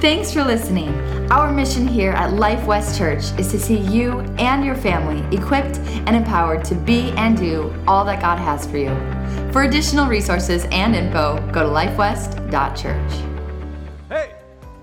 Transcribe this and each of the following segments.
Thanks for listening. Our mission here at Life West Church is to see you and your family equipped and empowered to be and do all that God has for you. For additional resources and info, go to lifewest.church. Hey,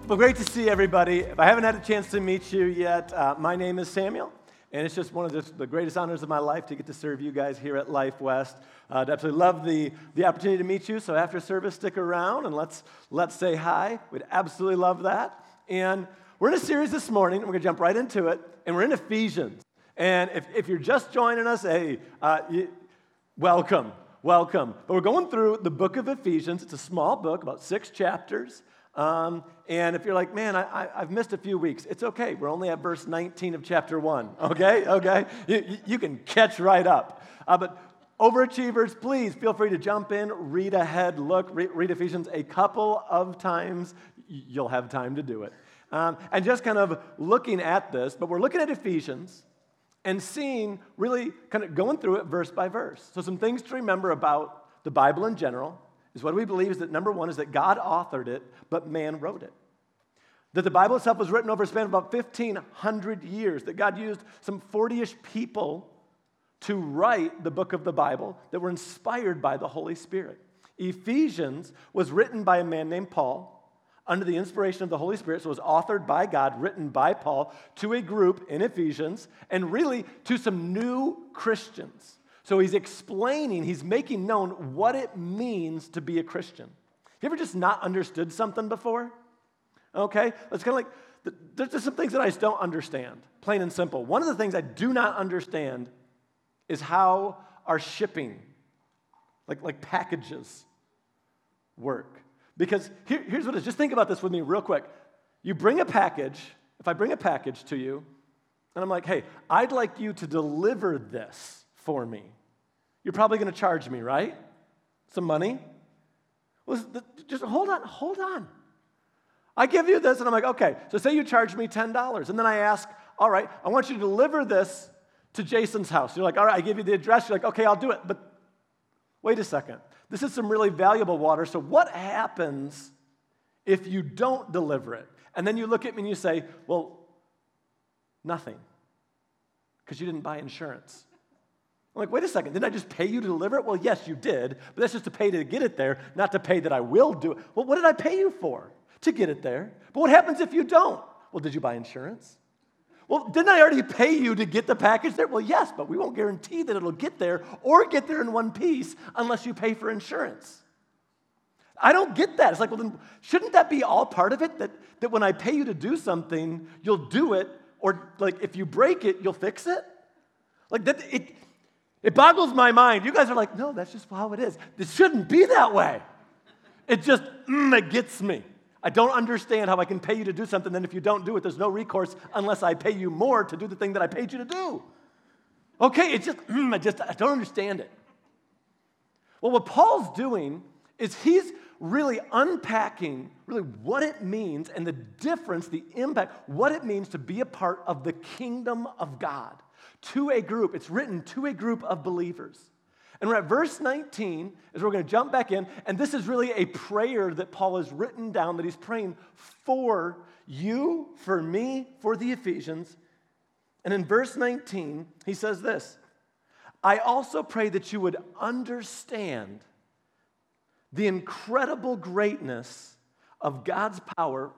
well, great to see everybody. If I haven't had a chance to meet you yet, uh, my name is Samuel. And it's just one of the, the, greatest honors of my life to get to serve you guys here at Life West. Uh, I'd absolutely love the, the opportunity to meet you. So after service, stick around and let's, let's say hi. We'd absolutely love that. And we're in a series this morning, we're going to jump right into it. And we're in Ephesians. And if, if you're just joining us, hey, uh, you, welcome, welcome. But we're going through the book of Ephesians. It's a small book, about six chapters. Um, and if you're like, man, I, have missed a few weeks, it's okay. We're only at verse 19 of chapter 1, okay? Okay? you, you can catch right up. Uh, but overachievers, please feel free to jump in, read ahead, look, read, read Ephesians a couple of times. You'll have time to do it. Um, and just kind of looking at this, but we're looking at Ephesians and seeing really kind of going through it verse by verse. So, some things to remember about the Bible in general is what we believe is that number one is that God authored it, but man wrote it. That the Bible itself was written over a span of about 1,500 years, that God used some 40 ish people to write the book of the Bible that were inspired by the Holy Spirit. Ephesians was written by a man named Paul under the inspiration of the Holy Spirit, so it was authored by God, written by Paul to a group in Ephesians, and really to some new Christians. So he's explaining, he's making known what it means to be a Christian. Have you ever just not understood something before? Okay? It's kind of like, there's just some things that I just don't understand, plain and simple. One of the things I do not understand is how our shipping, like, like packages, work. Because here, here's what it is. Just think about this with me real quick. You bring a package, if I bring a package to you, and I'm like, hey, I'd like you to deliver this for me. You're probably to charge me, right? Some money? Well, just hold on, hold on. I give you this, and I'm like, okay, so say you charge me $10. And then I ask, all right, I want you to deliver this to Jason's house. You're like, all right, I give you the address. You're like, okay, I'll do it. But wait a second. This is some really valuable water. So what happens if you don't deliver it? And then you look at me and you say, well, nothing, because you didn't buy insurance. I'm like, wait a second, didn't I just pay you to deliver it? Well, yes, you did, but that's just to pay to get it there, not to pay that I will do it. Well, what did I pay you for? To get it there. But what happens if you don't? Well, did you buy insurance? Well, didn't I already pay you to get the package there? Well, yes, but we won't guarantee that it'll get there or get there in one piece unless you pay for insurance. I don't get that. It's like, well, then shouldn't that be all part of it? That, that when I pay you to do something, you'll do it, or like if you break it, you'll fix it? Like that, it, it boggles my mind. You guys are like, no, that's just how it is. It shouldn't be that way. It just, mm, it gets me. I don't understand how I can pay you to do something, then if you don't do it, there's no recourse unless I pay you more to do the thing that I paid you to do. Okay, it's just, mm, I just, I don't understand it. Well, what Paul's doing is he's really unpacking really what it means and the difference, the impact, what it means to be a part of the kingdom of God to a group. It's written to a group of believers. And we're at verse 19, as we're going to jump back in, and this is really a prayer that Paul has written down that he's praying for you, for me, for the Ephesians. And in verse 19, he says this I also pray that you would understand the incredible greatness of God's power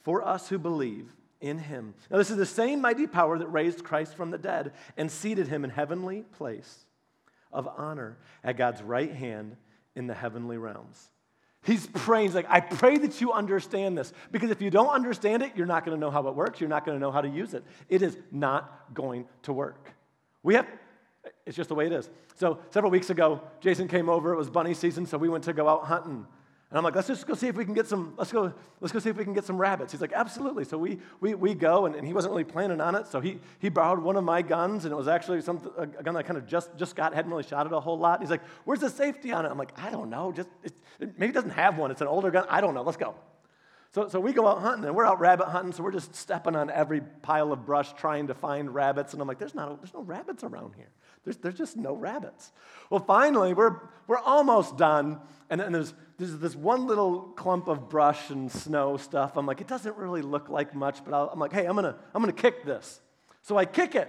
for us who believe in him. Now, this is the same mighty power that raised Christ from the dead and seated him in heavenly place of honor at God's right hand in the heavenly realms. He's praying, he's like, I pray that you understand this. Because if you don't understand it, you're not going to know how it works. You're not going to know how to use it. It is not going to work. We have, it's just the way it is. So, several weeks ago, Jason came over. It was bunny season, so we went to go out hunting. And I'm like, let's just go see if we can get some, let's go, let's go see if we can get some rabbits. He's like, absolutely. So we, we, we go, and, and he wasn't really planning on it. So he, he borrowed one of my guns, and it was actually some, a, a gun that I kind of just, just got, hadn't really shot it a whole lot. He's like, where's the safety on it? I'm like, I don't know. Just, it, maybe it doesn't have one. It's an older gun. I don't know. Let's go. So, so we go out hunting, and we're out rabbit hunting, so we're just stepping on every pile of brush trying to find rabbits. And I'm like, there's, not, there's no rabbits around here. There's, there's just no rabbits. Well, finally, we're, we're almost done. And then there's, there's this one little clump of brush and snow stuff. I'm like, it doesn't really look like much, but i am like, hey, I'm gonna, I'm gonna kick this. So I kick it.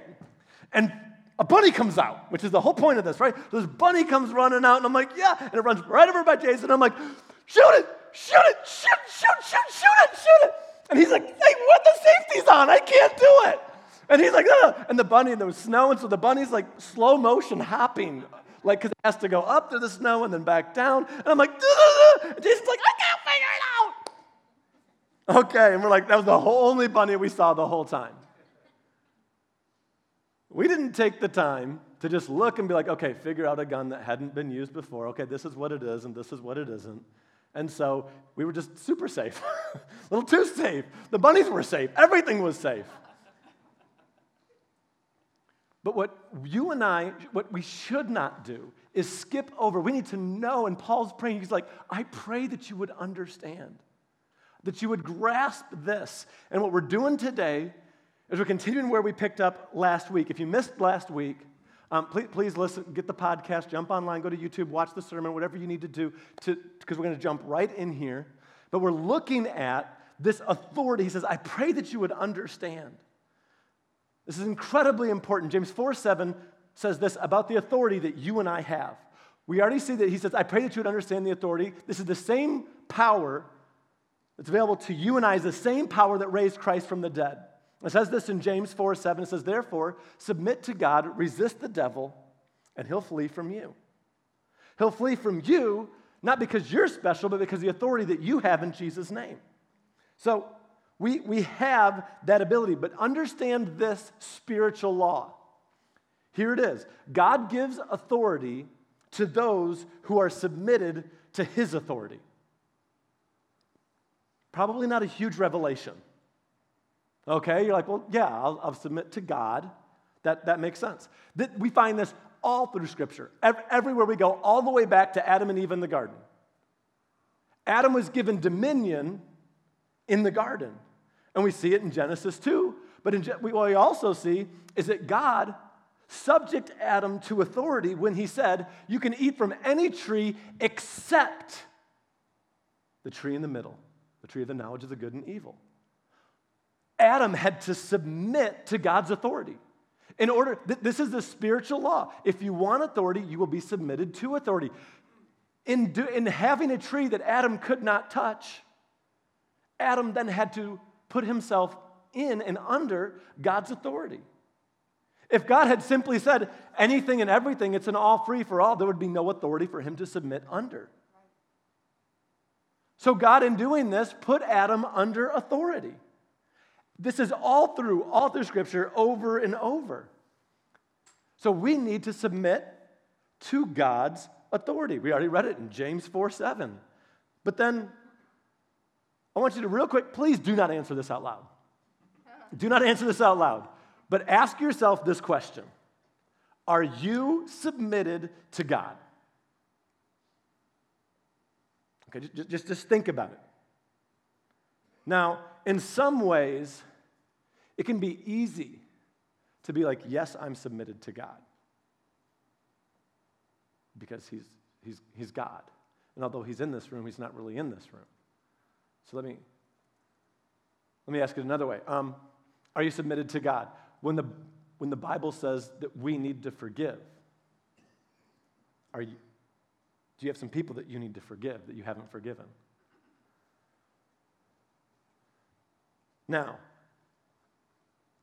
And a bunny comes out, which is the whole point of this, right? This bunny comes running out, and I'm like, yeah. And it runs right over by Jason. I'm like, shoot it, shoot it, shoot, shoot, shoot, shoot it, shoot it. And he's like, hey, what the safety's on? I can't do it. And he's like, Ugh. and the bunny, and there was snow, and so the bunny's like slow motion hopping, like, because it has to go up to the snow and then back down. And I'm like, and Jason's like, I can't figure it out. Okay, and we're like, that was the whole, only bunny we saw the whole time. We didn't take the time to just look and be like, okay, figure out a gun that hadn't been used before. Okay, this is what it is, and this is what it isn't. And so we were just super safe, a little too safe. The bunnies were safe, everything was safe. But what you and I, what we should not do is skip over. We need to know, and Paul's praying, he's like, I pray that you would understand, that you would grasp this. And what we're doing today is we're continuing where we picked up last week. If you missed last week, um, please, please, listen, get the podcast, jump online, go to YouTube, watch the sermon, whatever you need to do, because we're going to jump right in here. But we're looking at this authority. He says, I pray that you would understand. This is incredibly important. James 4 7 says this about the authority that you and I have. We already see that he says, I pray that you would understand the authority. This is the same power that's available to you and I, is the same power that raised Christ from the dead. It says this in James 4 7. It says, Therefore, submit to God, resist the devil, and he'll flee from you. He'll flee from you, not because you're special, but because the authority that you have in Jesus' name. So, we, we have that ability, but understand this spiritual law. Here it is God gives authority to those who are submitted to his authority. Probably not a huge revelation. Okay, you're like, well, yeah, I'll, I'll submit to God. That, that makes sense. That we find this all through Scripture. Everywhere we go, all the way back to Adam and Eve in the garden. Adam was given dominion in the garden. And we see it in Genesis 2. But in, what we also see is that God subject Adam to authority when he said, You can eat from any tree except the tree in the middle, the tree of the knowledge of the good and evil. Adam had to submit to God's authority. In order, th- this is the spiritual law. If you want authority, you will be submitted to authority. In, do, in having a tree that Adam could not touch, Adam then had to put himself in and under God's authority. If God had simply said anything and everything, it's an all free for all, there would be no authority for him to submit under. So, God, in doing this, put Adam under authority. This is all through, all through Scripture, over and over. So, we need to submit to God's authority. We already read it in James 4 7. But then I want you to, real quick, please do not answer this out loud. Do not answer this out loud. But ask yourself this question Are you submitted to God? Okay, just, just, just think about it. Now, in some ways, it can be easy to be like, Yes, I'm submitted to God. Because he's, he's, he's God. And although he's in this room, he's not really in this room. So let me, let me ask it another way. Um, are you submitted to God? When the, when the Bible says that we need to forgive, are you, do you have some people that you need to forgive that you haven't forgiven? Now,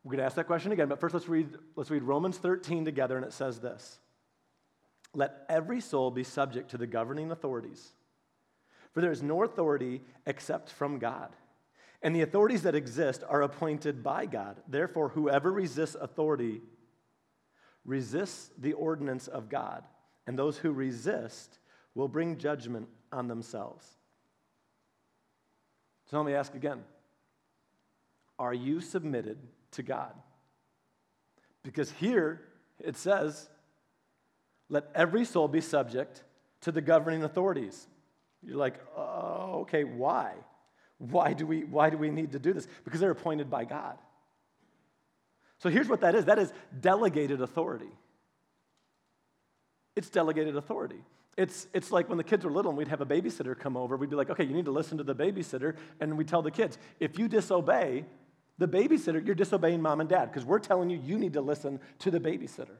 we're going to ask that question again, but first let's read, let's read Romans 13 together, and it says this Let every soul be subject to the governing authorities. For there is no authority except from God. And the authorities that exist are appointed by God. Therefore, whoever resists authority resists the ordinance of God. And those who resist will bring judgment on themselves. So let me ask again Are you submitted to God? Because here it says, Let every soul be subject to the governing authorities. You're like, oh, okay, why? Why do, we, why do we need to do this? Because they're appointed by God. So here's what that is that is delegated authority. It's delegated authority. It's, it's like when the kids were little and we'd have a babysitter come over, we'd be like, okay, you need to listen to the babysitter. And we tell the kids, if you disobey the babysitter, you're disobeying mom and dad because we're telling you you need to listen to the babysitter.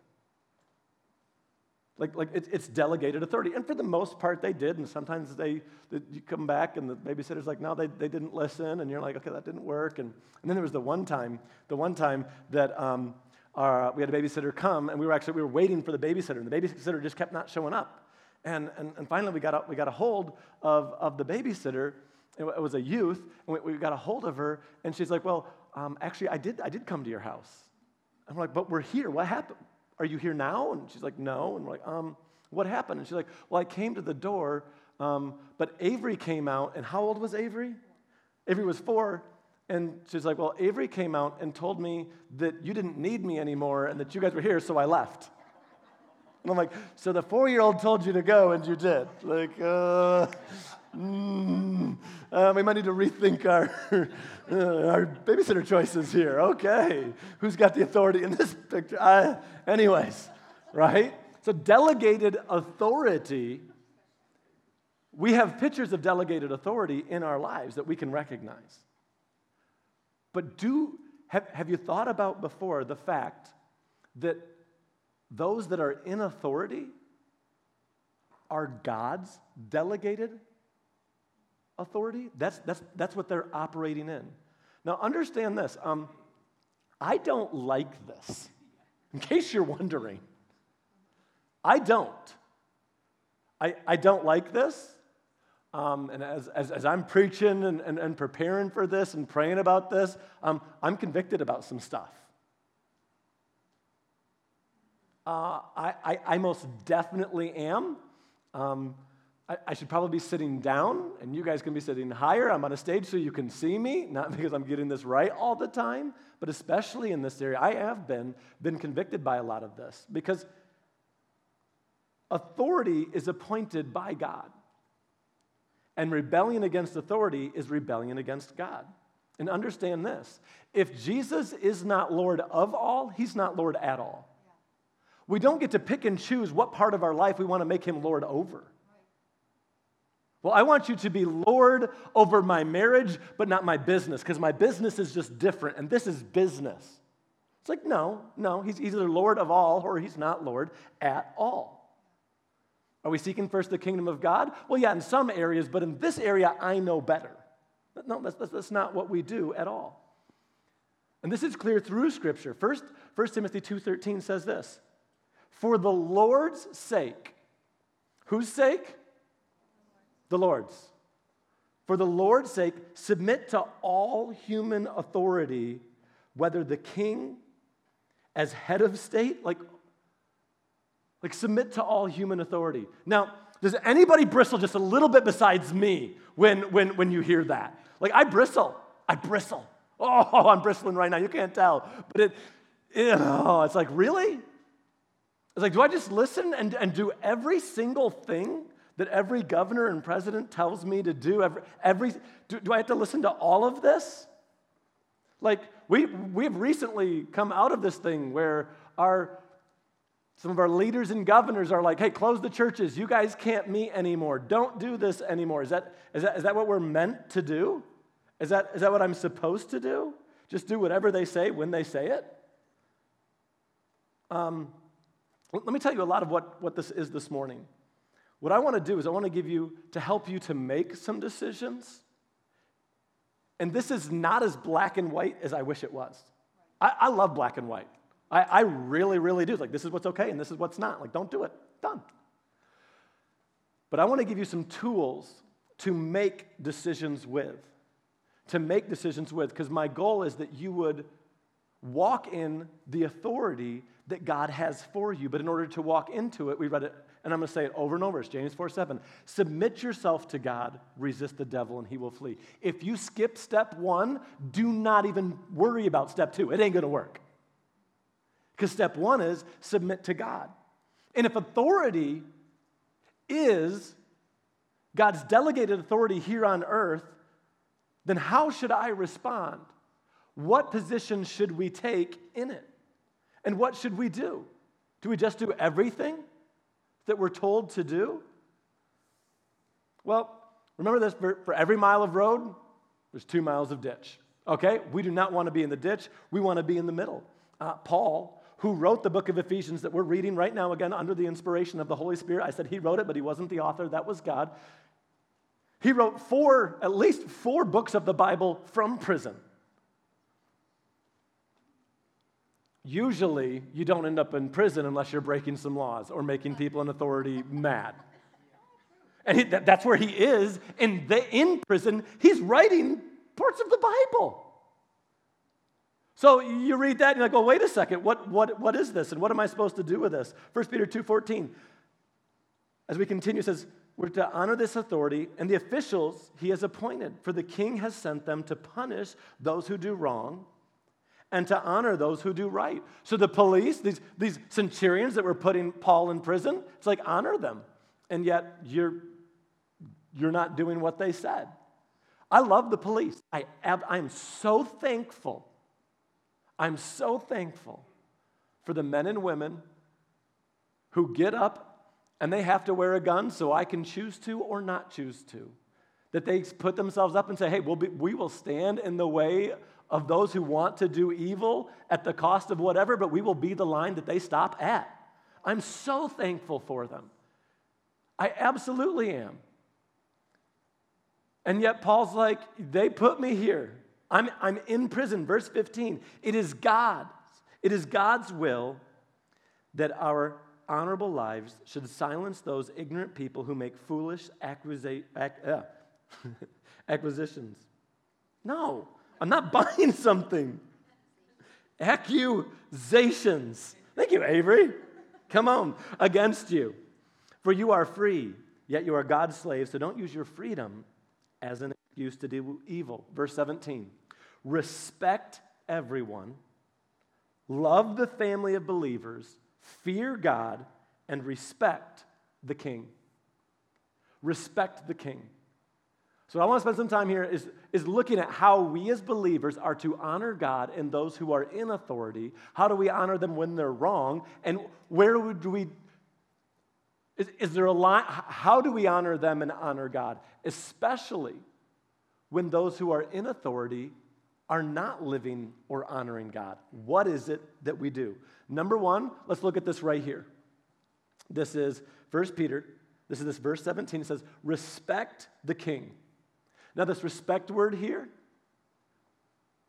Like, like it's, it's delegated authority. And for the most part, they did. And sometimes they, they, you come back and the babysitter's like, no, they, they didn't listen. And you're like, okay, that didn't work. And, and then there was the one time, the one time that um, our, we had a babysitter come and we were actually, we were waiting for the babysitter. And the babysitter just kept not showing up. And, and, and finally, we got, a, we got a hold of, of the babysitter. It was a youth, and we, we got a hold of her, and she's like, Well, um, actually, I did, I did come to your house. I'm like, But we're here. What happened? Are you here now? And she's like, No. And we're like, um, What happened? And she's like, Well, I came to the door, um, but Avery came out, and how old was Avery? Avery was four, and she's like, Well, Avery came out and told me that you didn't need me anymore and that you guys were here, so I left. And I'm like, so the four year old told you to go and you did. Like, uh, mm, uh, we might need to rethink our, uh, our babysitter choices here. Okay. Who's got the authority in this picture? I, anyways, right? So, delegated authority, we have pictures of delegated authority in our lives that we can recognize. But do, have, have you thought about before the fact that those that are in authority are God's delegated authority. That's, that's, that's what they're operating in. Now, understand this. Um, I don't like this, in case you're wondering. I don't. I, I don't like this. Um, and as, as, as, I'm preaching and, and, and, preparing for this and praying about this, um, I'm convicted about some stuff. Uh, I, I, I, most definitely am. Um, I, should probably be sitting down, and you guys can be sitting higher. I'm on a stage so you can see me, not because I'm getting this right all the time, but especially in this area. I have been, been convicted by a lot of this because authority is appointed by God. And rebellion against authority is rebellion against God. And understand this if Jesus is not Lord of all, he's not Lord at all. We don't get to pick and choose what part of our life we want to make him Lord over. Well, I want you to be Lord over my marriage, but not my business, because my business is just different, and this is business. It's like, no, no, he's either Lord of all or he's not Lord at all. Are we seeking first the kingdom of God? Well, yeah, in some areas, but in this area, I know better. No, that's, that's, not what we do at all. And this is clear through Scripture. First, 1 Timothy 2.13 says this, for the Lord's sake. Whose sake? The Lord's. For the Lord's sake, submit to all human authority, whether the king as head of state, like, like submit to all human authority. Now, does anybody bristle just a little bit besides me when, when, when you hear that? Like, I bristle. I bristle. Oh, I'm bristling right now. You can't tell. But it, oh, it's like, really? It's like, do I just listen and, and do every single thing that every governor and president tells me to do? Every, every do, do I have to listen to all of this? Like, we, we've recently come out of this thing where our, some of our leaders and governors are like, hey, close the churches. You guys can't meet anymore. Don't do this anymore. Is that, is that, is that what we're meant to do? Is that, is that what I'm supposed to do? Just do whatever they say when they say it? Um, let me tell you a lot of what, what this is this morning. What I want to do is I want to give you, to help you to make some decisions. And this is not as black and white as I wish it was. I, I love black and white. I, I really, really do. Like, this is what's okay and this is what's not. Like, don't do it. Done. But I want to give you some tools to make decisions with. To make decisions with, because my goal is that you would walk in the authority that God has for you. But in order to walk into it, we read it, and I'm going to say it over and over. It's James 4 7. Submit yourself to God, resist the devil, and he will flee. If you skip step one, do not even worry about step two. It ain't going to work. Because step one is submit to God. And if authority is God's delegated authority here on earth, then how should I respond? What position should we take in it? And what should we do? Do we just do everything? That we're told to do? Well, remember this for, for every mile of road, there's two miles of ditch. Okay? We do not want to be in the ditch, we want to be in the middle. Uh, Paul, who wrote the book of Ephesians that we're reading right now, again, under the inspiration of the Holy Spirit, I said he wrote it, but he wasn't the author, that was God. He wrote four, at least four books of the Bible from prison. Usually, you don't end up in prison unless you're breaking some laws or making people in authority mad. And he, that, that's where he is. In, the, in prison, he's writing parts of the Bible. So you read that and you're like, well, wait a second, what, what, what is this? And what am I supposed to do with this? 1 Peter 2.14, as we continue, says, we're to honor this authority and the officials he has appointed, for the king has sent them to punish those who do wrong and to honor those who do right. So the police, these, these centurions that were putting Paul in prison, it's like honor them. And yet you're, you're not doing what they said. I love the police. I, I'm so thankful. I'm so thankful for the men and women who get up and they have to wear a gun so I can choose to or not choose to. That they put themselves up and say, hey, we'll be, we will stand in the way of those who want to do evil at the cost of whatever, but we will be the line that they stop at. I'm so thankful for them. I absolutely am. And yet, Paul's like, they put me here. I'm, I'm in prison. Verse 15. It is God's, it is God's will that our honorable lives should silence those ignorant people who make foolish ac- uh, acquisitions. No, I'm not buying something. Accusations. Thank you, Avery. Come on, against you. For you are free, yet you are God's slaves, so don't use your freedom as an excuse to do evil. Verse 17 respect everyone, love the family of believers, fear God, and respect the king. Respect the king. So, I want to spend some time here is, is looking at how we as believers are to honor God and those who are in authority. How do we honor them when they're wrong? And where do we is, is there a line? How do we honor them and honor God? Especially when those who are in authority are not living or honoring God. What is it that we do? Number one, let's look at this right here. This is 1 Peter. This is this verse 17. It says, respect the king. Now, this respect word here,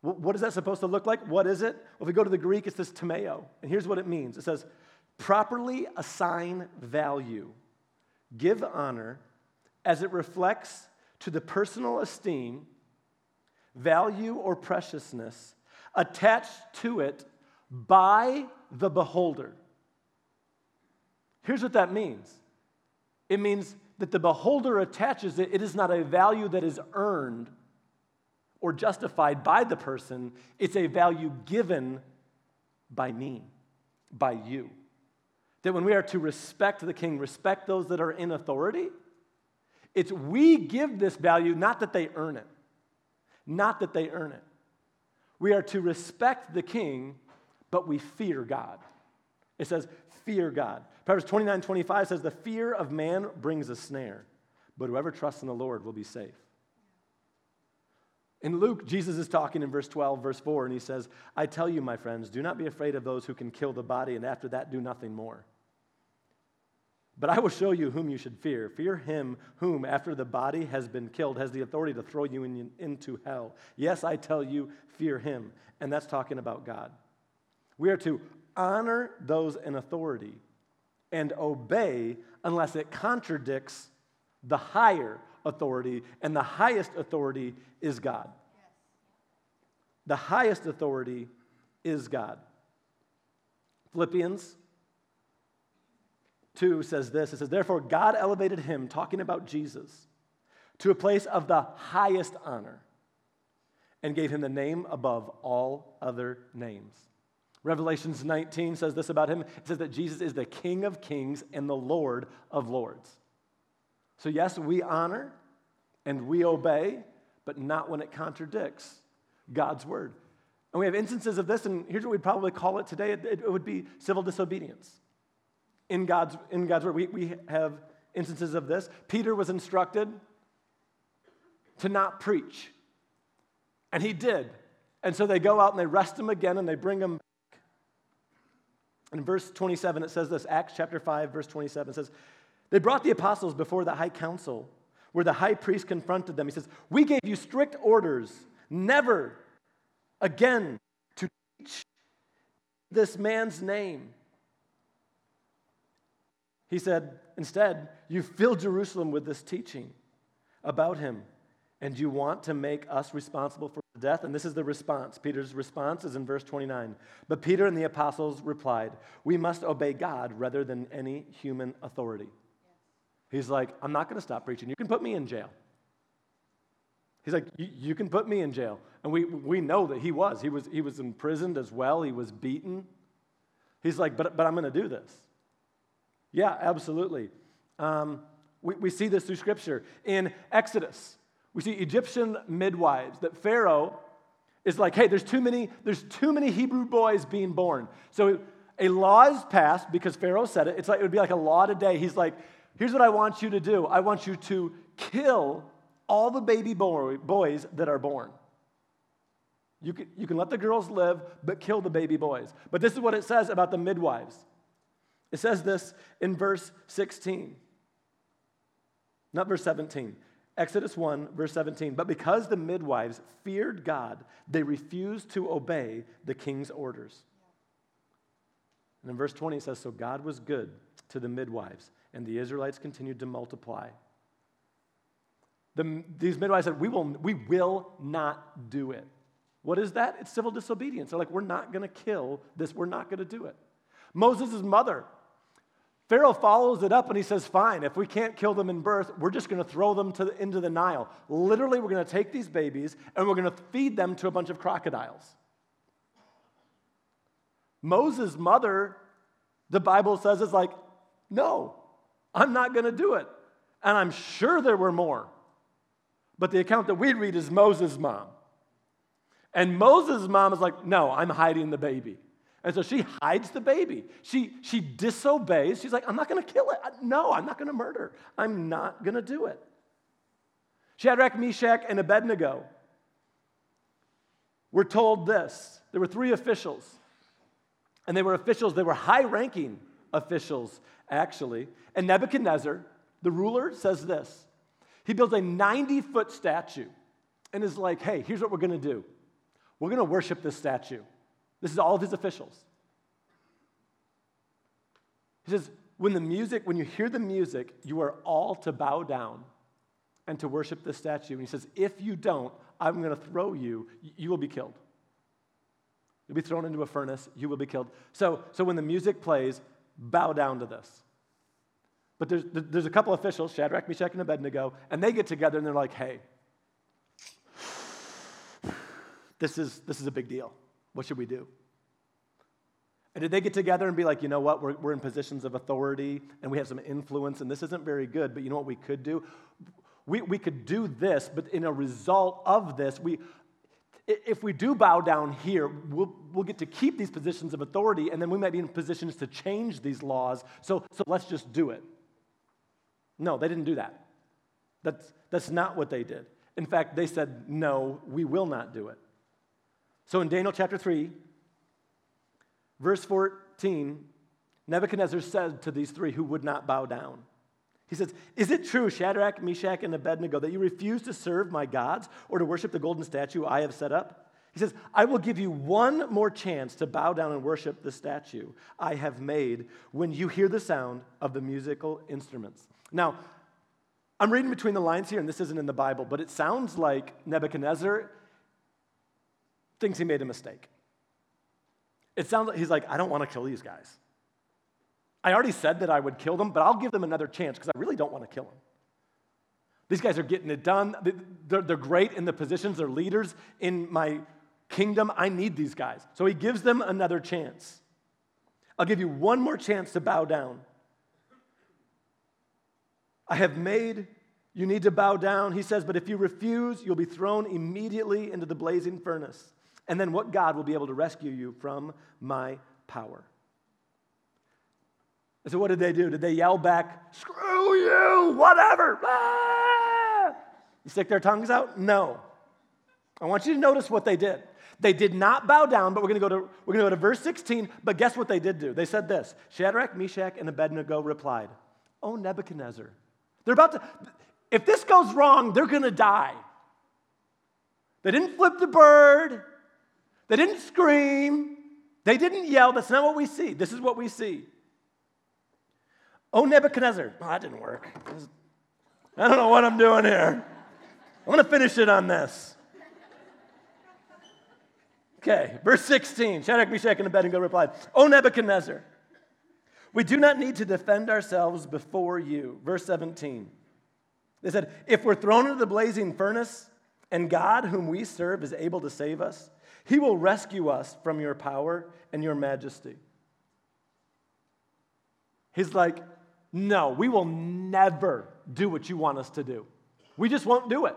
what is that supposed to look like? What is it? Well, if we go to the Greek, it's this timeo. And here's what it means it says, properly assign value, give honor as it reflects to the personal esteem, value, or preciousness attached to it by the beholder. Here's what that means it means that the beholder attaches it, it is not a value that is earned or justified by the person, it's a value given by me, by you. That when we are to respect the king, respect those that are in authority, it's we give this value, not that they earn it. Not that they earn it. We are to respect the king, but we fear God. It says, fear God. Proverbs 29 25 says, The fear of man brings a snare, but whoever trusts in the Lord will be safe. In Luke, Jesus is talking in verse 12, verse 4, and he says, I tell you, my friends, do not be afraid of those who can kill the body, and after that, do nothing more. But I will show you whom you should fear. Fear him whom, after the body has been killed, has the authority to throw you in, into hell. Yes, I tell you, fear him. And that's talking about God. We are to honor those in authority and obey unless it contradicts the higher authority, and the highest authority is God. The highest authority is God. Philippians 2 says this it says, Therefore, God elevated him, talking about Jesus, to a place of the highest honor and gave him the name above all other names Revelations 19 says this about him. It says that Jesus is the King of kings and the Lord of lords. So, yes, we honor and we obey, but not when it contradicts God's word. And we have instances of this, and here's what we'd probably call it today it, it would be civil disobedience. in God's, in God's word. We, we have instances of this. Peter was instructed to not preach, and he did. And so they go out and they arrest him again and they bring him. In verse 27, it says this Acts chapter 5, verse 27 says, They brought the apostles before the high council, where the high priest confronted them. He says, We gave you strict orders never again to teach this man's name. He said, Instead, you filled Jerusalem with this teaching about him, and you want to make us responsible for death? And this is the response. Peter's response is in verse 29. But Peter and the apostles replied, We must obey God rather than any human authority. He's like, I'm not going to stop preaching. You can put me in jail. He's like, You can put me in jail. And we, we know that he was. He was, he was imprisoned as well, he was beaten. He's like, But, but I'm going to do this. Yeah, absolutely. Um, we, we see this through Scripture. In Exodus, we see Egyptian midwives that Pharaoh is like, hey, there's too many, there's too many Hebrew boys being born. So a law is passed because Pharaoh said it. It's like it would be like a law today. He's like, here's what I want you to do. I want you to kill all the baby boy, boys that are born. You can, you can let the girls live, but kill the baby boys. But this is what it says about the midwives. It says this in verse 16, not verse 17. Exodus 1, verse 17. But because the midwives feared God, they refused to obey the king's orders. And in verse 20, it says, So God was good to the midwives, and the Israelites continued to multiply. The, these midwives said, we will, we will not do it. What is that? It's civil disobedience. They're like, we're not going to kill this, we're not going to do it. Moses' mother Pharaoh follows it up and he says, Fine, if we can't kill them in birth, we're just going to throw them the, into the Nile. Literally, we're going to take these babies and we're going to feed them to a bunch of crocodiles. Moses' mother, the Bible says, is like, No, I'm not going to do it. And I'm sure there were more. But the account that we read is Moses' mom. And Moses' mom is like, No, I'm hiding the baby. And so she hides the baby. She, she disobeys. She's like, I'm not going to kill it. No, I'm not going to murder. I'm not going to do it. Shadrach, Meshach, and Abednego were told this. There were three officials. And they were officials, they were high ranking officials, actually. And Nebuchadnezzar, the ruler, says this He builds a 90 foot statue and is like, hey, here's what we're going to do we're going to worship this statue. This is all of his officials. He says, when the music, when you hear the music, you are all to bow down and to worship the statue. And he says, if you don't, I'm going to throw you, you will be killed. You'll be thrown into a furnace, you will be killed. So, so when the music plays, bow down to this. But there's, there's a couple officials, Shadrach, Meshach, and Abednego, and they get together and they're like, hey, this is, this is a big deal. What should we do? And did they get together and be like, you know what, we're, we're in positions of authority and we have some influence and this isn't very good, but you know what we could do? We, we could do this, but in a result of this, we, if we do bow down here, we'll, we'll get to keep these positions of authority and then we might be in positions to change these laws. So, so let's just do it. No, they didn't do that. That's, that's not what they did. In fact, they said, no, we will not do it. So in Daniel chapter 3, verse 14, Nebuchadnezzar said to these three who would not bow down, he says, Is it true, Shadrach, Meshach, and Abednego, that you refuse to serve my gods or to worship the golden statue I have set up? He says, I will give you one more chance to bow down and worship the statue I have made when you hear the sound of the musical instruments. Now, I'm reading between the lines here, and this isn't in the Bible, but it sounds like Nebuchadnezzar thinks he made a mistake. It sounds like he's like, I don't want to kill these guys. I already said that I would kill them, but I'll give them another chance because I really don't want to kill them. These guys are getting it done. They're, they're great in the positions, they're leaders in my kingdom. I need these guys. So he gives them another chance. I'll give you one more chance to bow down. I have made you need to bow down. He says, but if you refuse, you'll be thrown immediately into the blazing furnace. And then what God will be able to rescue you from my power? So, what did they do? Did they yell back, screw you, whatever? Ah! You stick their tongues out? No. I want you to notice what they did. They did not bow down, but we're going to go to we're going to go to verse 16. But guess what they did do? They said this: Shadrach, Meshach, and Abednego replied, "Oh Nebuchadnezzar, they're about to. If this goes wrong, they're going to die." They didn't flip the bird. They didn't scream. They didn't yell. That's not what we see. This is what we see. Oh, Nebuchadnezzar. Oh, that didn't work. I don't know what I'm doing here. I'm going to finish it on this. Okay, verse 16. Shadrach, Meshach, and Abednego replied, O Nebuchadnezzar, we do not need to defend ourselves before you. Verse 17. They said, If we're thrown into the blazing furnace, and God, whom we serve, is able to save us, he will rescue us from your power and your majesty. He's like, No, we will never do what you want us to do. We just won't do it.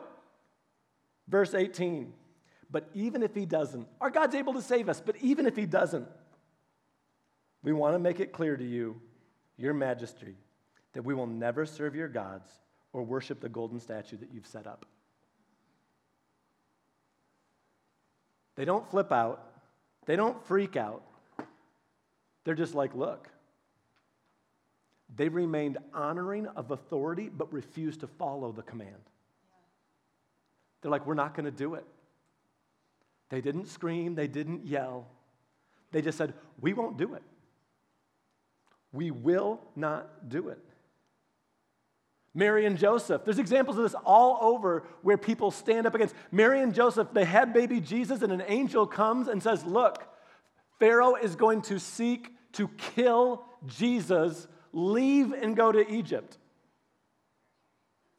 Verse 18. But even if he doesn't, our God's able to save us, but even if he doesn't, we want to make it clear to you, your majesty, that we will never serve your gods or worship the golden statue that you've set up. They don't flip out, they don't freak out. They're just like, look. They remained honoring of authority, but refused to follow the command. They're like, we're not going to do it. They didn't scream, they didn't yell. They just said, We won't do it. We will not do it. Mary and Joseph. There's examples of this all over where people stand up against. Mary and Joseph, they had baby Jesus, and an angel comes and says, Look, Pharaoh is going to seek to kill Jesus. Leave and go to Egypt.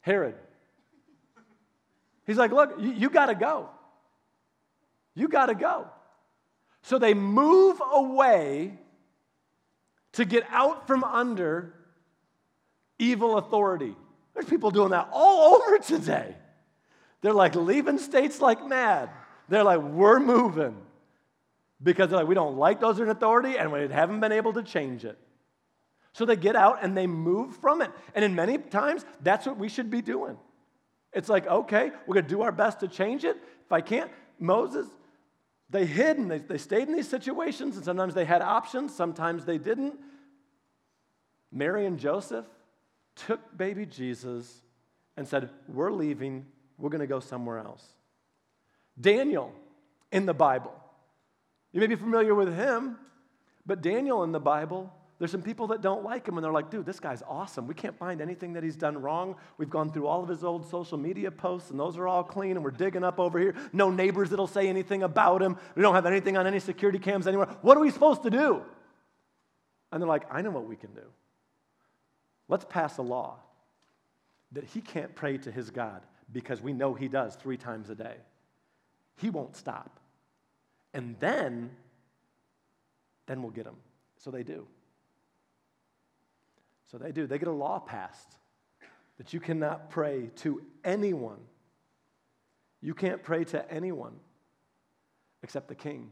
Herod. He's like, Look, you, you got to go. You got to go. So they move away to get out from under evil authority. There's people doing that all over today. They're like leaving states like mad. They're like, we're moving. Because they're like, we don't like those in authority and we haven't been able to change it. So they get out and they move from it. And in many times, that's what we should be doing. It's like, okay, we're to do our best to change it. If I can't, Moses, they hid and they, they stayed in these situations, and sometimes they had options, sometimes they didn't. Mary and Joseph took baby Jesus and said, We're leaving, we're going to go somewhere else. Daniel in the Bible. You may be familiar with him, but Daniel in the Bible there's some people that don't like him and they're like, dude, this guy's awesome. We can't find anything that he's done wrong. We've gone through all of his old social media posts and those are all clean and we're digging up over here. No neighbors that'll say anything about him. We don't have anything on any security cams anywhere. What are we supposed to do? And they're like, I know what we can do. Let's pass a law that he can't pray to his God because we know he does three times a day. He won't stop. And then, then we'll get him. So they do. So they do. They get a law passed that you cannot pray to anyone. You can't pray to anyone except the king.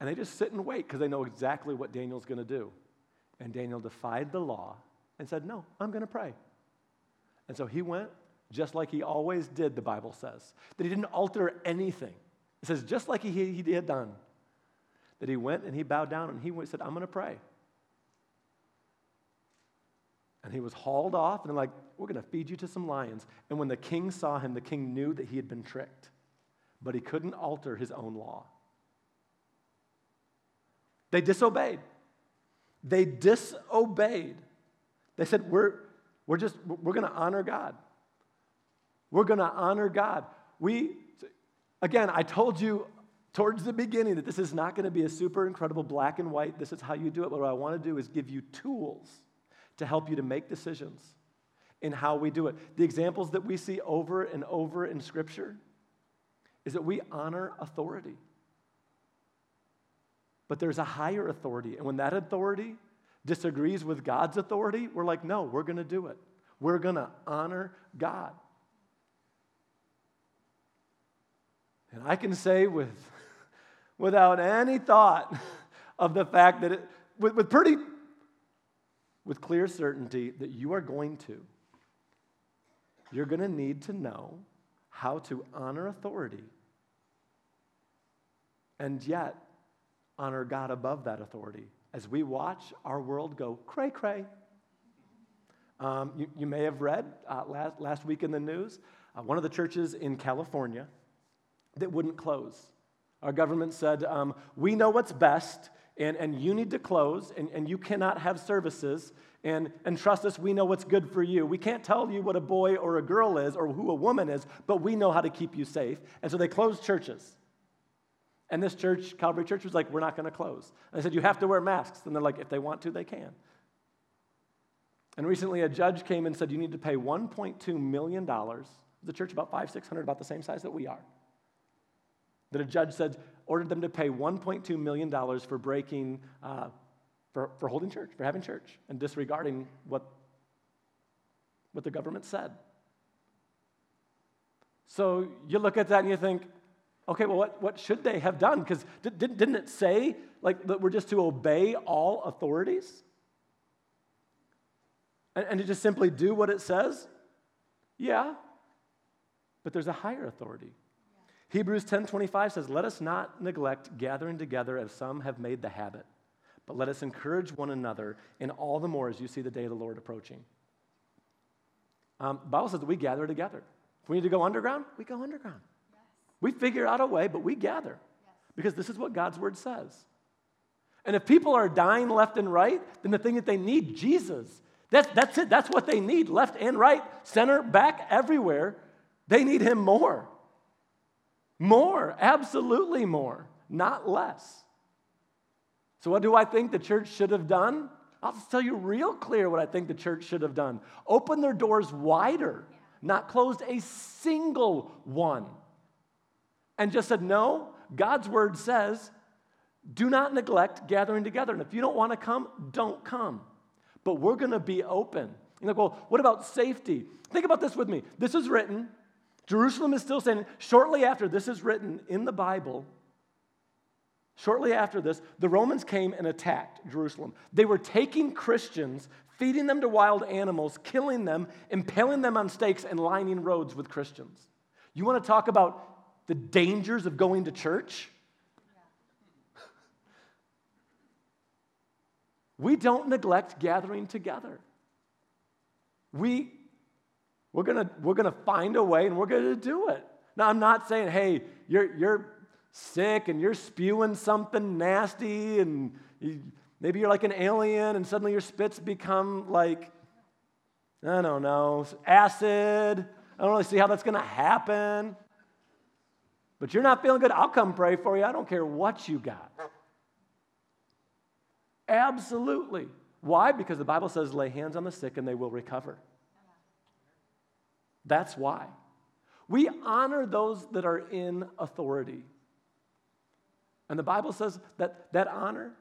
And they just sit and wait because they know exactly what Daniel's going to do. And Daniel defied the law and said, No, I'm going to pray. And so he went just like he always did, the Bible says, that he didn't alter anything. It says, just like he, he had done, that he went and he bowed down and he said, I'm going to pray. And he was hauled off, and like, We're going to feed you to some lions. And when the king saw him, the king knew that he had been tricked, but he couldn't alter his own law. They disobeyed. They disobeyed. They said, We're, we're just, we're going to honor God. We're going to honor God. We, again, I told you towards the beginning that this is not going to be a super incredible black and white, this is how you do it. But what I want to do is give you tools to help you to make decisions in how we do it. The examples that we see over and over in Scripture is that we honor authority. But there's a higher authority. And when that authority disagrees with God's authority, we're like, no, we're going to do it. We're going to honor God. And I can say with, without any thought of the fact that it, with, with pretty with clear certainty that you are going to, you're going to need to know how to honor authority and yet honor God above that authority as we watch our world go cray cray. Um, you, you, may have read uh, last, last week in the news uh, one of the churches in California that wouldn't close. Our government said, um, We know what's best, and, and you need to close, and, and you cannot have services. And, and trust us, we know what's good for you. We can't tell you what a boy or a girl is or who a woman is, but we know how to keep you safe. And so they closed churches. And this church, Calvary Church, was like, We're not going to close. And I said, You have to wear masks. And they're like, If they want to, they can. And recently, a judge came and said, You need to pay $1.2 million. The church, about five, 600, about the same size that we are. That a judge said, ordered them to pay $1.2 million for breaking, uh, for, for holding church, for having church, and disregarding what, what the government said. So you look at that and you think, okay, well, what, what should they have done? Because did, didn't it say like that we're just to obey all authorities? And, and to just simply do what it says? Yeah, but there's a higher authority. Hebrews 10:25 says, "Let us not neglect gathering together as some have made the habit, but let us encourage one another, and all the more as you see the day of the Lord approaching." Um, the Bible says that we gather together. If we need to go underground, we go underground. We figure out a way, but we gather because this is what God's word says. And if people are dying left and right, then the thing that they need, Jesus. That's, that's it. That's what they need, left and right, center, back, everywhere. They need Him more. More, absolutely more, not less. So, what do I think the church should have done? I'll just tell you real clear what I think the church should have done. Open their doors wider, not closed a single one. And just said, no, God's word says, do not neglect gathering together. And if you don't want to come, don't come. But we're going to be open. You're like, well, what about safety? Think about this with me. This is written Jerusalem is still standing. Shortly after this is written in the Bible, shortly after this, the Romans came and attacked Jerusalem. They were taking Christians, feeding them to wild animals, killing them, impaling them on stakes, and lining roads with Christians. You want to talk about the dangers of going to church? We don't neglect gathering together. We we're going we're gonna find a way and we're to do it. Now, I'm not saying, hey, you're, you're sick and you're spewing something nasty and you, maybe you're like an alien and suddenly your spits become like, I don't know, acid. I don't really see how that's to happen. But you're not feeling good. I'll come pray for you. I don't care what you got. Absolutely. Why? Because the Bible says, lay hands on the sick and they will recover. That's why. We honor those that are in authority. And the Bible says that that honor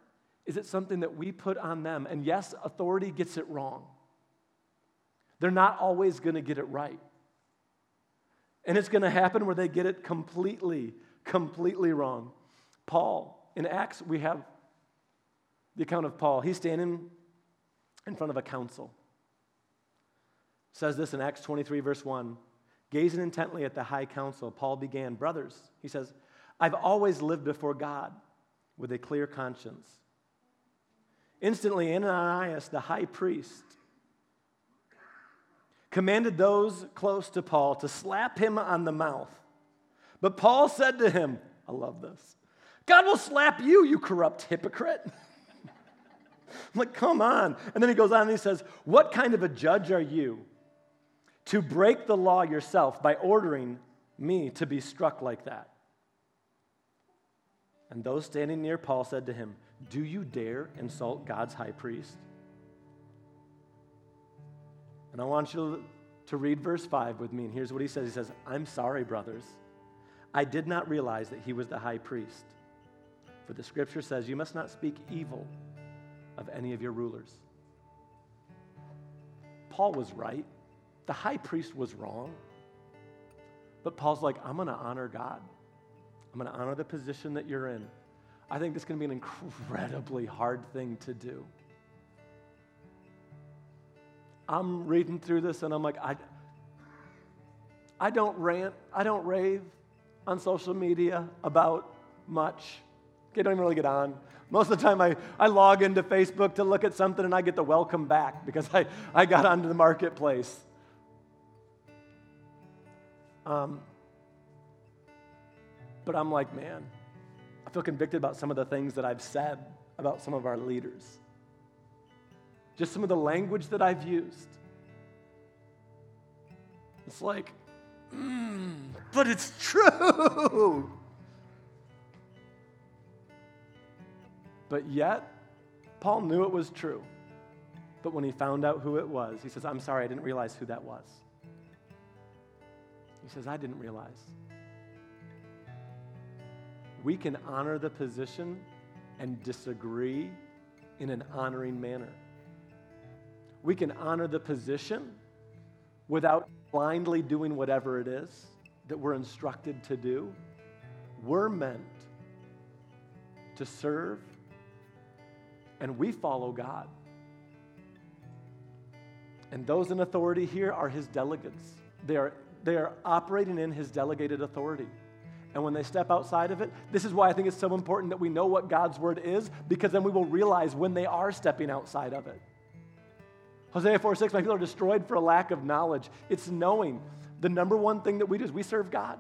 is it something that we put on them. And yes, authority gets it wrong. They're not always going to get it right. And it's going to happen where they get it completely, completely wrong. Paul, in Acts, we have the account of Paul. He's standing in front of a council says this in Acts 23, verse 1. Gazing intently at the high council, Paul began, Brothers, he says, I've always lived before God with a clear conscience. Instantly, Ananias, the high priest, commanded those close to Paul to slap him on the mouth. But Paul said to him, I love this God will slap you, you corrupt hypocrite. I'm like, come on. And then he goes on and he says, What kind of a judge are you? to break the law yourself by ordering me to be struck like that. And those standing near Paul said to him, Do you dare insult God's high priest? And I want you to read verse 5 with me. And here's what he says He says, I'm sorry, brothers. I did not realize that he was the high priest. For the scripture says, You must not speak evil of any of your rulers. Paul was right. The high priest was wrong. But Paul's like, I'm going to honor God. I'm going to honor the position that you're in. I think this is going to be an incredibly hard thing to do. I'm reading through this and I'm like, I, I don't rant, I don't rave on social media about much. Okay, don't even really get on. Most of the time, I, I log into Facebook to look at something and I get the welcome back because I, I got onto the marketplace. Um, but I'm like, man, I feel convicted about some of the things that I've said about some of our leaders. Just some of the language that I've used. It's like, mm, but it's true. But yet, Paul knew it was true. But when he found out who it was, he says, I'm sorry, I didn't realize who that was. He says, I didn't realize. We can honor the position and disagree in an honoring manner. We can honor the position without blindly doing whatever it is that we're instructed to do. We're meant to serve, and we follow God. And those in authority here are his delegates. They are, they are operating in his delegated authority. And when they step outside of it, this is why I think it's so important that we know what God's word is, because then we will realize when they are stepping outside of it. Hosea 4 6, my people are destroyed for a lack of knowledge. It's knowing. The number one thing that we do is we serve God.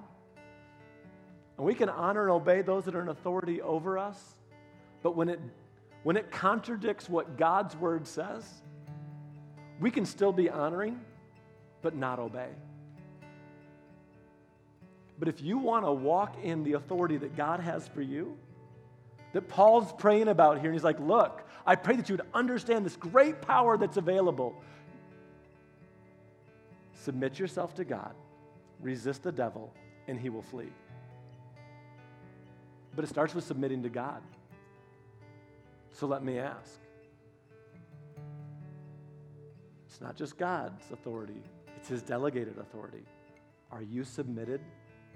And we can honor and obey those that are in authority over us, but when it, when it contradicts what God's word says, we can still be honoring, but not obey. But if you want to walk in the authority that God has for you, that Paul's praying about here, and he's like, Look, I pray that you would understand this great power that's available. Submit yourself to God, resist the devil, and he will flee. But it starts with submitting to God. So let me ask it's not just God's authority, it's his delegated authority. Are you submitted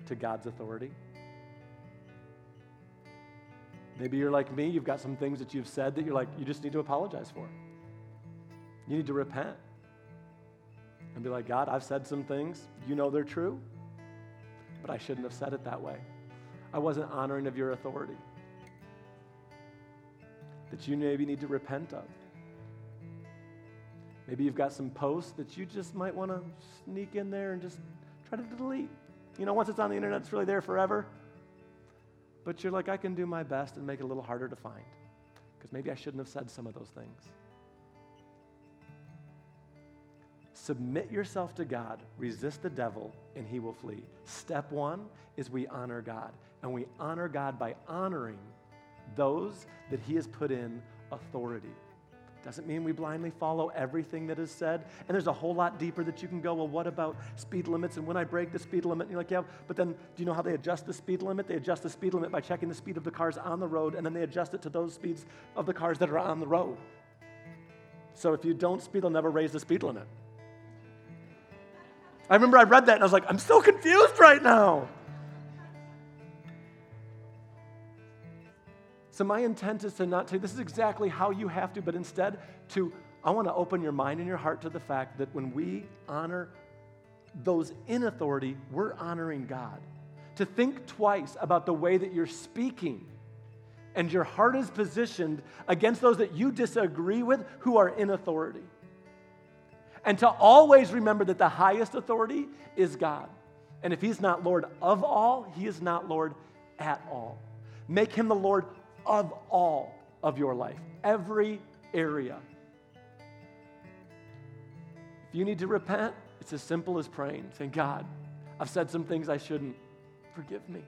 to God's authority? Maybe you're like me, you've got some things that you've said that you're like, you just need to apologize for. You need to repent and be like, God, I've said some things. You know they're true, but I shouldn't have said it that way. I wasn't honoring of your authority that you maybe need to repent of. Maybe you've got some posts that you just might want to sneak in there and just try to delete. You know, once it's on the internet, it's really there forever. But you're like, I can do my best and make it a little harder to find because maybe I shouldn't have said some of those things. Submit yourself to God, resist the devil, and he will flee. Step one is we honor God. And we honor God by honoring those that he has put in authority. Doesn't mean we blindly follow everything that is said. And there's a whole lot deeper that you can go. Well, what about speed limits? And when I break the speed limit, and you're like, yeah, but then do you know how they adjust the speed limit? They adjust the speed limit by checking the speed of the cars on the road, and then they adjust it to those speeds of the cars that are on the road. So if you don't speed, they'll never raise the speed limit. I remember I read that and I was like, I'm so confused right now. So, my intent is to not say this is exactly how you have to, but instead to, I want to open your mind and your heart to the fact that when we honor those in authority, we're honoring God. To think twice about the way that you're speaking and your heart is positioned against those that you disagree with who are in authority. And to always remember that the highest authority is God. And if He's not Lord of all, He is not Lord at all. Make Him the Lord of all of your life, every area. If you need to repent, it's as simple as praying, saying, God, I've said some things I shouldn't. Forgive me.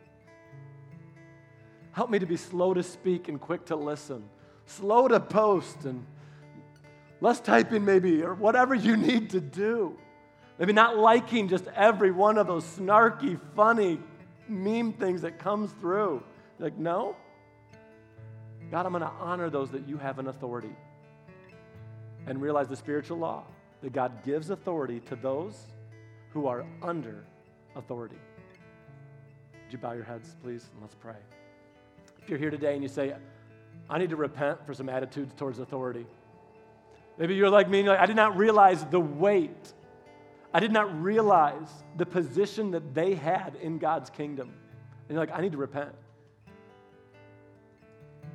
Help me to be slow to speak and quick to listen, slow to post and less typing, maybe, or whatever you need to do. Maybe not liking just every one of those snarky, funny meme things that comes through. Like, no, God, I'm going to honor those that you have an authority. And realize the spiritual law that God gives authority to those who are under authority. Would you bow your heads, please, and let's pray. If you're here today and you say, I need to repent for some attitudes towards authority, Maybe you're like me and you're like, I did not realize the weight. I did not realize the position that they had in God's kingdom. And you're like, I need to repent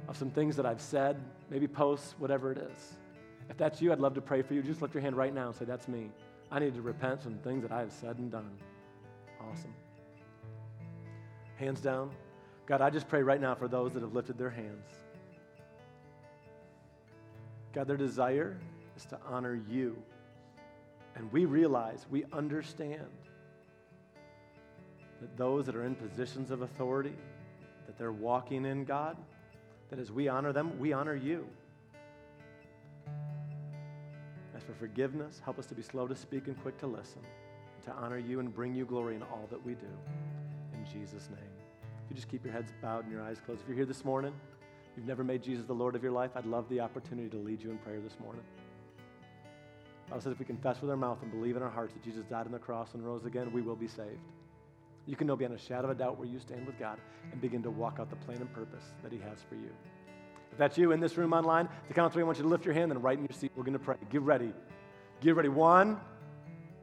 of some things that I've said, maybe posts, whatever it is. If that's you, I'd love to pray for you. Just lift your hand right now and say, That's me. I need to repent from things that I have said and done. Awesome. Hands down. God, I just pray right now for those that have lifted their hands. God, their desire is to honor you. And we realize, we understand that those that are in positions of authority, that they're walking in God, that as we honor them, we honor you. As for forgiveness, help us to be slow to speak and quick to listen, to honor you and bring you glory in all that we do. In Jesus' name. If you just keep your heads bowed and your eyes closed. If you're here this morning, you've never made Jesus the Lord of your life, I'd love the opportunity to lead you in prayer this morning. Bible says if we confess with our mouth and believe in our hearts that Jesus died on the cross and rose again, we will be saved. You can know beyond a shadow of a doubt where you stand with God and begin to walk out the plan and purpose that He has for you. If that's you in this room online, the count three, I want you to lift your hand and right in your seat. We're going to pray. Get ready. Get ready. One,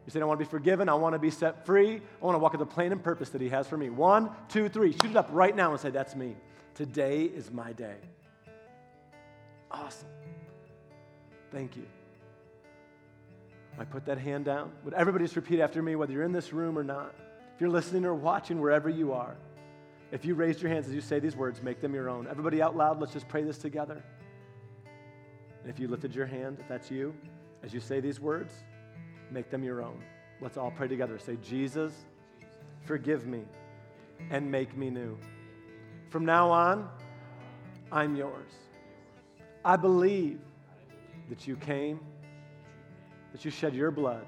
you say, I want to be forgiven. I want to be set free. I want to walk out the plan and purpose that He has for me. One, two, three. Shoot it up right now and say, That's me. Today is my day. Awesome. Thank you. I put that hand down. Would everybody just repeat after me, whether you're in this room or not? You're listening or watching wherever you are, if you raised your hands as you say these words, make them your own. Everybody out loud, let's just pray this together. And if you lifted your hand, if that's you, as you say these words, make them your own. Let's all pray together. Say, Jesus, forgive me and make me new. From now on, I'm yours. I believe that you came, that you shed your blood,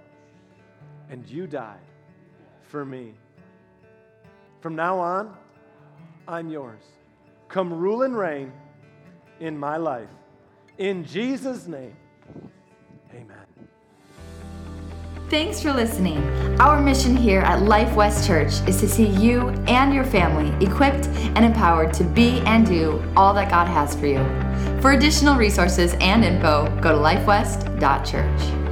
and you died for me. From now on, I'm yours. Come rule and reign in my life. In Jesus' name, amen. Thanks for listening. Our mission here at Life West Church is to see you and your family equipped and empowered to be and do all that God has for you. For additional resources and info, go to lifewest.church.